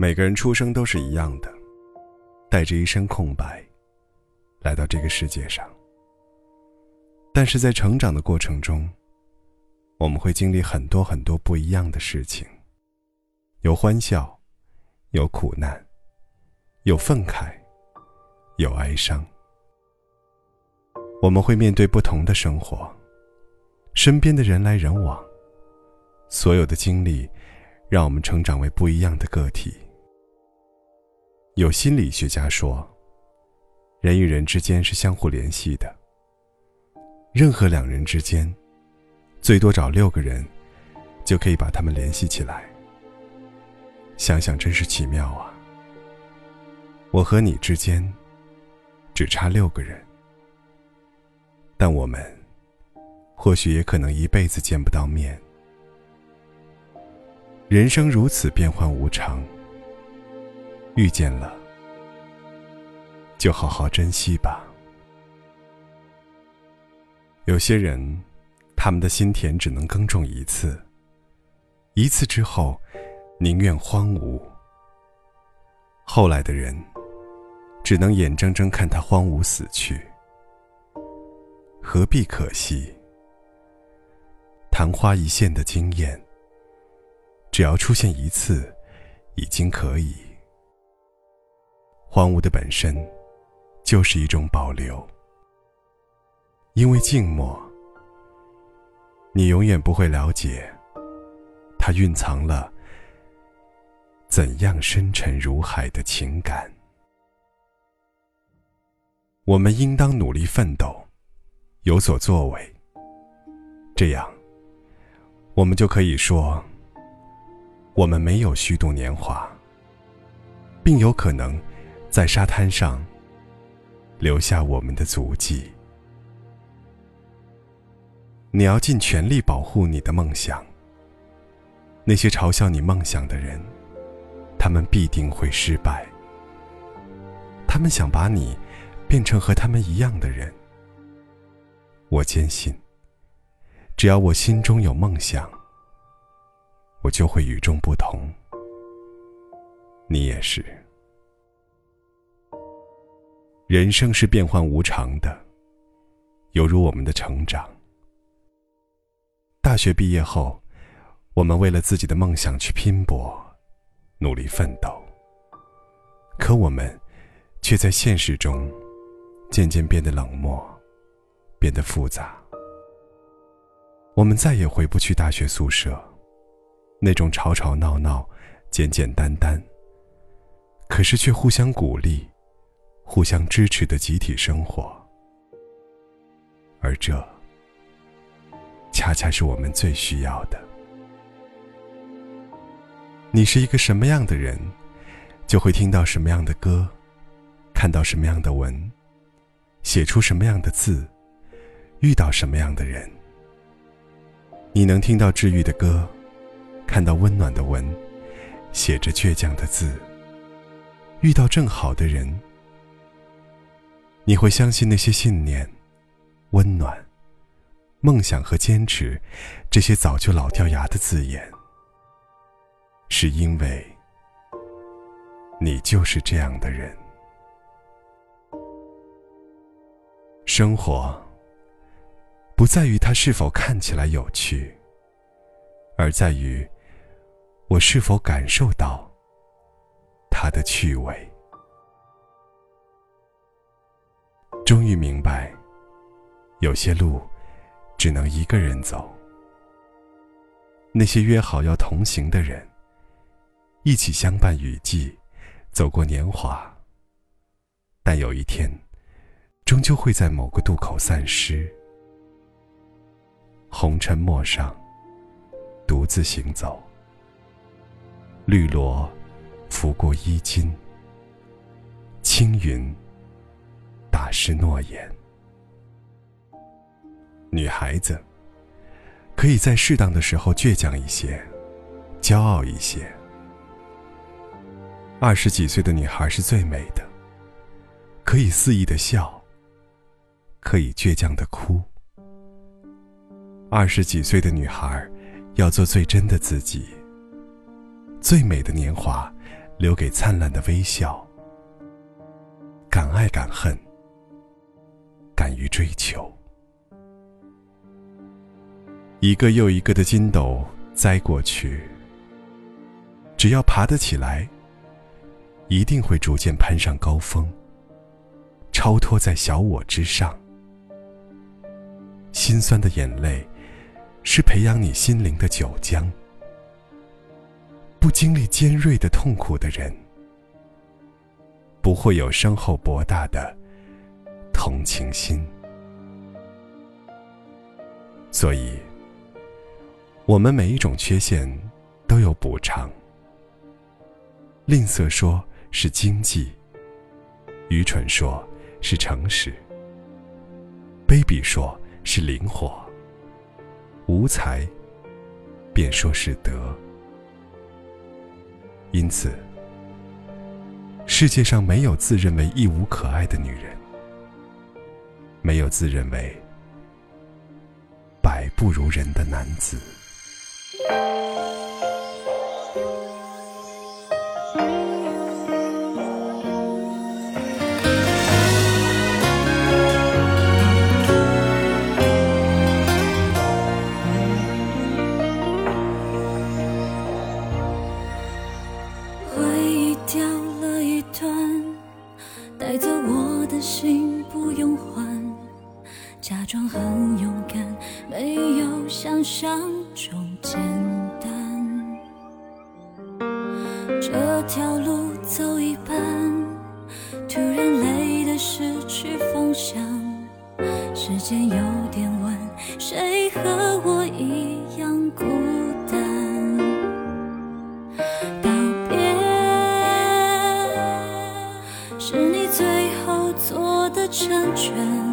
每个人出生都是一样的，带着一身空白，来到这个世界上。但是在成长的过程中，我们会经历很多很多不一样的事情，有欢笑，有苦难，有愤慨，有哀伤。我们会面对不同的生活，身边的人来人往，所有的经历，让我们成长为不一样的个体。有心理学家说，人与人之间是相互联系的。任何两人之间，最多找六个人，就可以把他们联系起来。想想真是奇妙啊！我和你之间，只差六个人，但我们，或许也可能一辈子见不到面。人生如此变幻无常。遇见了，就好好珍惜吧。有些人，他们的心田只能耕种一次，一次之后，宁愿荒芜。后来的人，只能眼睁睁看他荒芜死去，何必可惜？昙花一现的惊艳，只要出现一次，已经可以。荒芜的本身，就是一种保留。因为静默，你永远不会了解，它蕴藏了怎样深沉如海的情感。我们应当努力奋斗，有所作为。这样，我们就可以说，我们没有虚度年华，并有可能。在沙滩上留下我们的足迹。你要尽全力保护你的梦想。那些嘲笑你梦想的人，他们必定会失败。他们想把你变成和他们一样的人。我坚信，只要我心中有梦想，我就会与众不同。你也是。人生是变幻无常的，犹如我们的成长。大学毕业后，我们为了自己的梦想去拼搏、努力奋斗，可我们却在现实中渐渐变得冷漠，变得复杂。我们再也回不去大学宿舍，那种吵吵闹闹、简简单单，可是却互相鼓励。互相支持的集体生活，而这恰恰是我们最需要的。你是一个什么样的人，就会听到什么样的歌，看到什么样的文，写出什么样的字，遇到什么样的人。你能听到治愈的歌，看到温暖的文，写着倔强的字，遇到正好的人。你会相信那些信念、温暖、梦想和坚持，这些早就老掉牙的字眼，是因为你就是这样的人。生活不在于它是否看起来有趣，而在于我是否感受到它的趣味。终于明白，有些路只能一个人走。那些约好要同行的人，一起相伴雨季，走过年华。但有一天，终究会在某个渡口散失。红尘陌上，独自行走。绿萝拂过衣襟，青云。是诺言。女孩子可以在适当的时候倔强一些，骄傲一些。二十几岁的女孩是最美的，可以肆意的笑，可以倔强的哭。二十几岁的女孩要做最真的自己。最美的年华，留给灿烂的微笑。敢爱敢恨，敢于追求。一个又一个的筋斗栽过去，只要爬得起来，一定会逐渐攀上高峰，超脱在小我之上。心酸的眼泪，是培养你心灵的酒浆。不经历尖锐的痛苦的人。不会有深厚博大的同情心，所以，我们每一种缺陷都有补偿。吝啬说是经济，愚蠢说是诚实，卑鄙说是灵活，无才便说是德。因此。世界上没有自认为一无可爱的女人，没有自认为百不如人的男子。勇敢，没有想象中简单。这条路走一半，突然累得失去方向。时间有点晚，谁和我一样孤单？道别是你最后做的成全。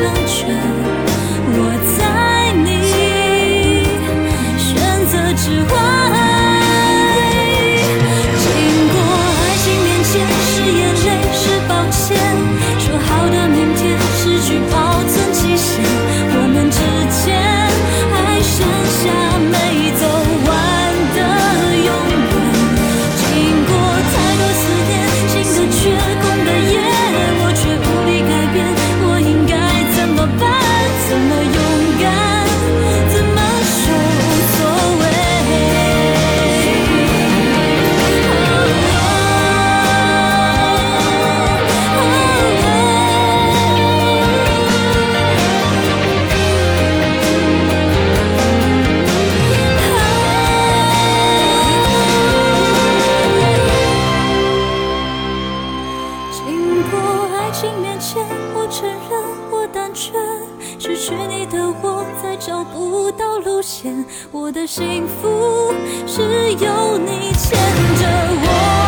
成全。找不到路线。我的幸福是有你牵着我。